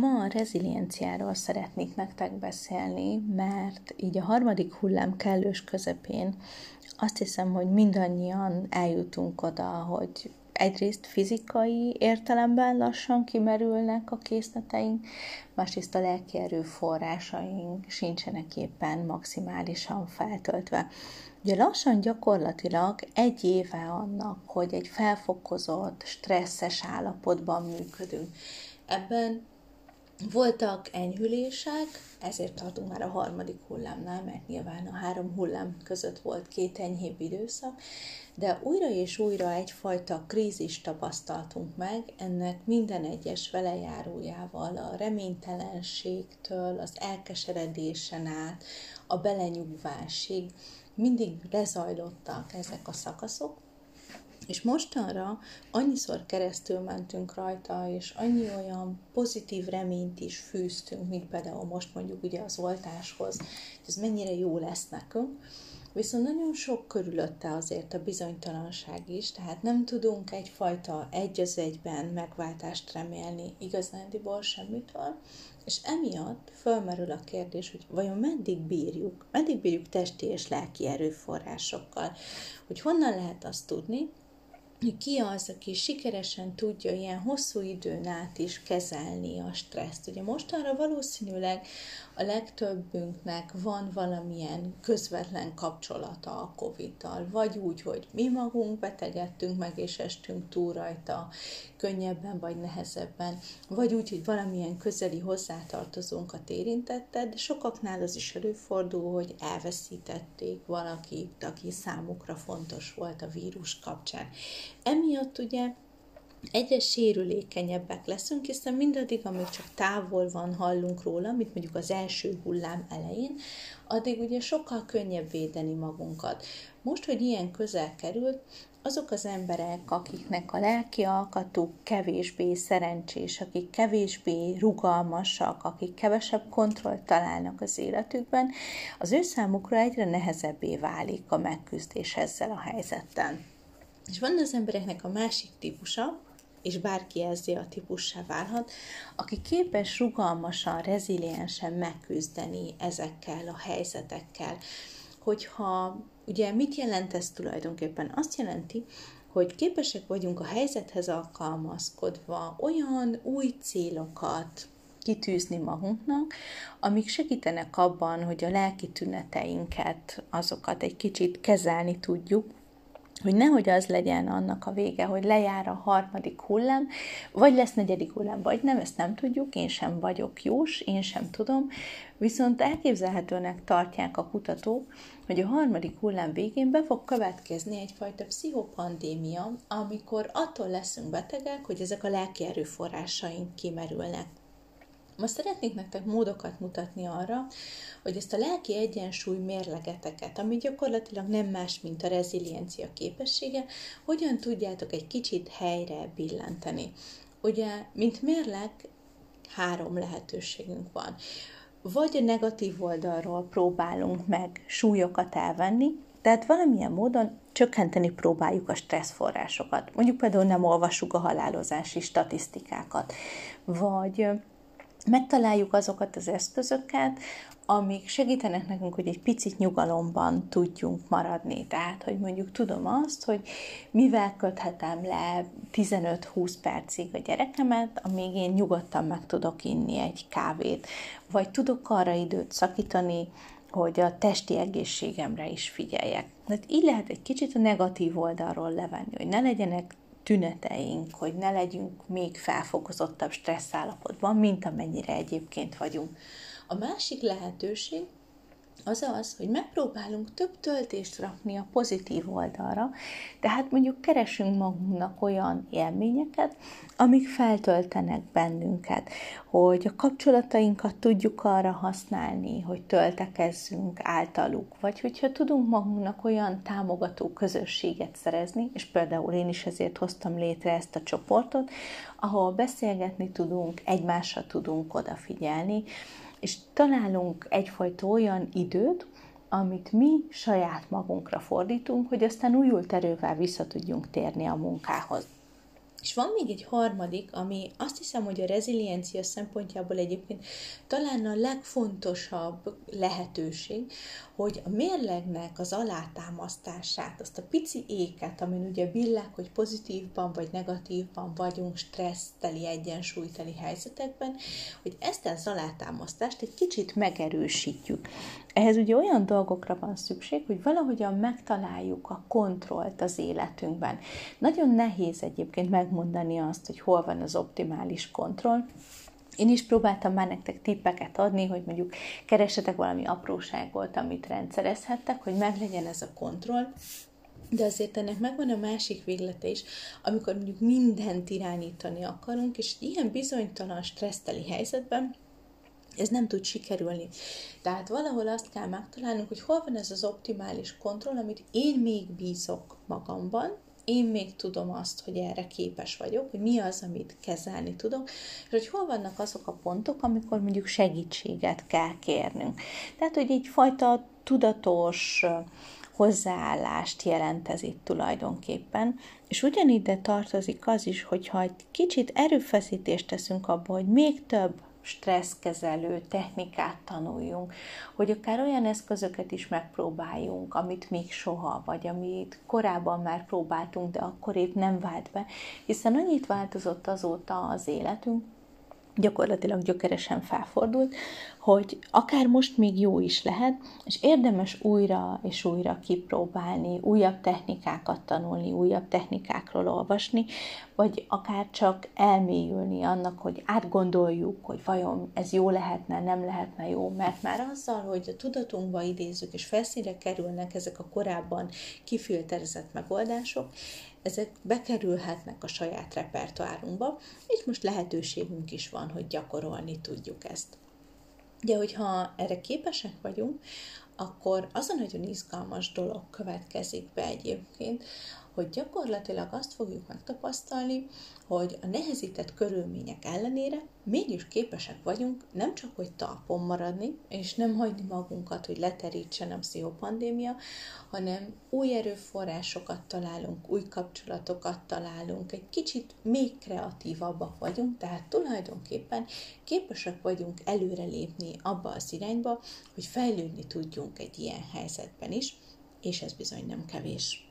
Ma a rezilienciáról szeretnék nektek beszélni, mert így a harmadik hullám kellős közepén azt hiszem, hogy mindannyian eljutunk oda, hogy egyrészt fizikai értelemben lassan kimerülnek a készleteink, másrészt a lelki erőforrásaink sincsenek éppen maximálisan feltöltve. Ugye lassan gyakorlatilag egy éve annak, hogy egy felfokozott, stresszes állapotban működünk. Ebben voltak enyhülések, ezért tartunk már a harmadik hullámnál, mert nyilván a három hullám között volt két enyhébb időszak, de újra és újra egyfajta krízis tapasztaltunk meg, ennek minden egyes velejárójával, a reménytelenségtől, az elkeseredésen át, a belenyugvásig. Mindig lezajlottak ezek a szakaszok, és mostanra annyiszor keresztül mentünk rajta, és annyi olyan pozitív reményt is fűztünk, mint például most mondjuk ugye az oltáshoz, hogy ez mennyire jó lesz nekünk, Viszont nagyon sok körülötte azért a bizonytalanság is, tehát nem tudunk egyfajta egy az egyben megváltást remélni igazándiból semmitől, és emiatt fölmerül a kérdés, hogy vajon meddig bírjuk, meddig bírjuk testi és lelki erőforrásokkal, hogy honnan lehet azt tudni, ki az, aki sikeresen tudja ilyen hosszú időn át is kezelni a stresszt. Ugye mostanra valószínűleg a legtöbbünknek van valamilyen közvetlen kapcsolata a Covid-tal, vagy úgy, hogy mi magunk betegedtünk meg, és estünk túl rajta könnyebben vagy nehezebben, vagy úgy, hogy valamilyen közeli hozzátartozónkat érintette, de sokaknál az is előfordul, hogy elveszítették valakit, aki számukra fontos volt a vírus kapcsán. Emiatt ugye egyre sérülékenyebbek leszünk, hiszen mindaddig, amíg csak távol van, hallunk róla, mint mondjuk az első hullám elején, addig ugye sokkal könnyebb védeni magunkat. Most, hogy ilyen közel került, azok az emberek, akiknek a lelki alkatuk kevésbé szerencsés, akik kevésbé rugalmasak, akik kevesebb kontrollt találnak az életükben, az ő számukra egyre nehezebbé válik a megküzdés ezzel a helyzettel. És van az embereknek a másik típusa, és bárki ezzel a típussá válhat, aki képes rugalmasan, reziliensen megküzdeni ezekkel a helyzetekkel. Hogyha, ugye mit jelent ez tulajdonképpen? Azt jelenti, hogy képesek vagyunk a helyzethez alkalmazkodva olyan új célokat kitűzni magunknak, amik segítenek abban, hogy a lelki tüneteinket, azokat egy kicsit kezelni tudjuk, hogy nehogy az legyen annak a vége, hogy lejár a harmadik hullám, vagy lesz negyedik hullám, vagy nem, ezt nem tudjuk, én sem vagyok jós, én sem tudom, viszont elképzelhetőnek tartják a kutatók, hogy a harmadik hullám végén be fog következni egyfajta pszichopandémia, amikor attól leszünk betegek, hogy ezek a lelki erőforrásaink kimerülnek. Most szeretnék nektek módokat mutatni arra, hogy ezt a lelki egyensúly mérlegeteket, ami gyakorlatilag nem más, mint a reziliencia képessége, hogyan tudjátok egy kicsit helyre billenteni. Ugye, mint mérleg, három lehetőségünk van. Vagy a negatív oldalról próbálunk meg súlyokat elvenni, tehát valamilyen módon csökkenteni próbáljuk a stresszforrásokat. Mondjuk például nem olvassuk a halálozási statisztikákat, vagy megtaláljuk azokat az eszközöket, amik segítenek nekünk, hogy egy picit nyugalomban tudjunk maradni. Tehát, hogy mondjuk tudom azt, hogy mivel köthetem le 15-20 percig a gyerekemet, amíg én nyugodtan meg tudok inni egy kávét, vagy tudok arra időt szakítani, hogy a testi egészségemre is figyeljek. Tehát így lehet egy kicsit a negatív oldalról levenni, hogy ne legyenek tüneteink, hogy ne legyünk még felfokozottabb stressz állapotban, mint amennyire egyébként vagyunk. A másik lehetőség az az, hogy megpróbálunk több töltést rakni a pozitív oldalra, tehát mondjuk keresünk magunknak olyan élményeket, amik feltöltenek bennünket, hogy a kapcsolatainkat tudjuk arra használni, hogy töltekezzünk általuk, vagy hogyha tudunk magunknak olyan támogató közösséget szerezni, és például én is ezért hoztam létre ezt a csoportot, ahol beszélgetni tudunk, egymásra tudunk odafigyelni, és találunk egyfajta olyan időt, amit mi saját magunkra fordítunk, hogy aztán újult erővel vissza tudjunk térni a munkához. És van még egy harmadik, ami azt hiszem, hogy a reziliencia szempontjából egyébként talán a legfontosabb lehetőség, hogy a mérlegnek az alátámasztását, azt a pici éket, amin ugye billeg, hogy pozitívban vagy negatívban vagyunk, stresszteli, egyensúlyteli helyzetekben, hogy ezt az alátámasztást egy kicsit megerősítjük. Ehhez ugye olyan dolgokra van szükség, hogy valahogyan megtaláljuk a kontrollt az életünkben. Nagyon nehéz egyébként megmondani azt, hogy hol van az optimális kontroll, én is próbáltam már nektek tippeket adni, hogy mondjuk keresetek valami apróságot, amit rendszerezhettek, hogy meglegyen ez a kontroll, de azért ennek megvan a másik véglete is, amikor mondjuk mindent irányítani akarunk, és ilyen bizonytalan, stresszteli helyzetben ez nem tud sikerülni. Tehát valahol azt kell megtalálnunk, hogy hol van ez az optimális kontroll, amit én még bízok magamban, én még tudom azt, hogy erre képes vagyok, hogy mi az, amit kezelni tudok, és hogy hol vannak azok a pontok, amikor mondjuk segítséget kell kérnünk. Tehát, hogy egyfajta tudatos hozzáállást jelent ez itt tulajdonképpen, és ugyanide tartozik az is, hogyha egy kicsit erőfeszítést teszünk abba, hogy még több stresszkezelő technikát tanuljunk, hogy akár olyan eszközöket is megpróbáljunk, amit még soha, vagy amit korábban már próbáltunk, de akkor épp nem vált be, hiszen annyit változott azóta az életünk, gyakorlatilag gyökeresen felfordult, hogy akár most még jó is lehet, és érdemes újra és újra kipróbálni, újabb technikákat tanulni, újabb technikákról olvasni, vagy akár csak elmélyülni annak, hogy átgondoljuk, hogy vajon ez jó lehetne, nem lehetne jó, mert már azzal, hogy a tudatunkba idézzük, és felszínre kerülnek ezek a korábban kifilterezett megoldások, ezek bekerülhetnek a saját repertoárunkba, és most lehetőségünk is van, hogy gyakorolni tudjuk ezt. De hogyha erre képesek vagyunk, akkor az a nagyon izgalmas dolog következik be egyébként, hogy gyakorlatilag azt fogjuk megtapasztalni, hogy a nehezített körülmények ellenére mégis képesek vagyunk nem csak, hogy talpon maradni, és nem hagyni magunkat, hogy leterítsen a pszichopandémia, hanem új erőforrásokat találunk, új kapcsolatokat találunk, egy kicsit még kreatívabbak vagyunk, tehát tulajdonképpen képesek vagyunk előrelépni abba az irányba, hogy fejlődni tudjunk egy ilyen helyzetben is, és ez bizony nem kevés.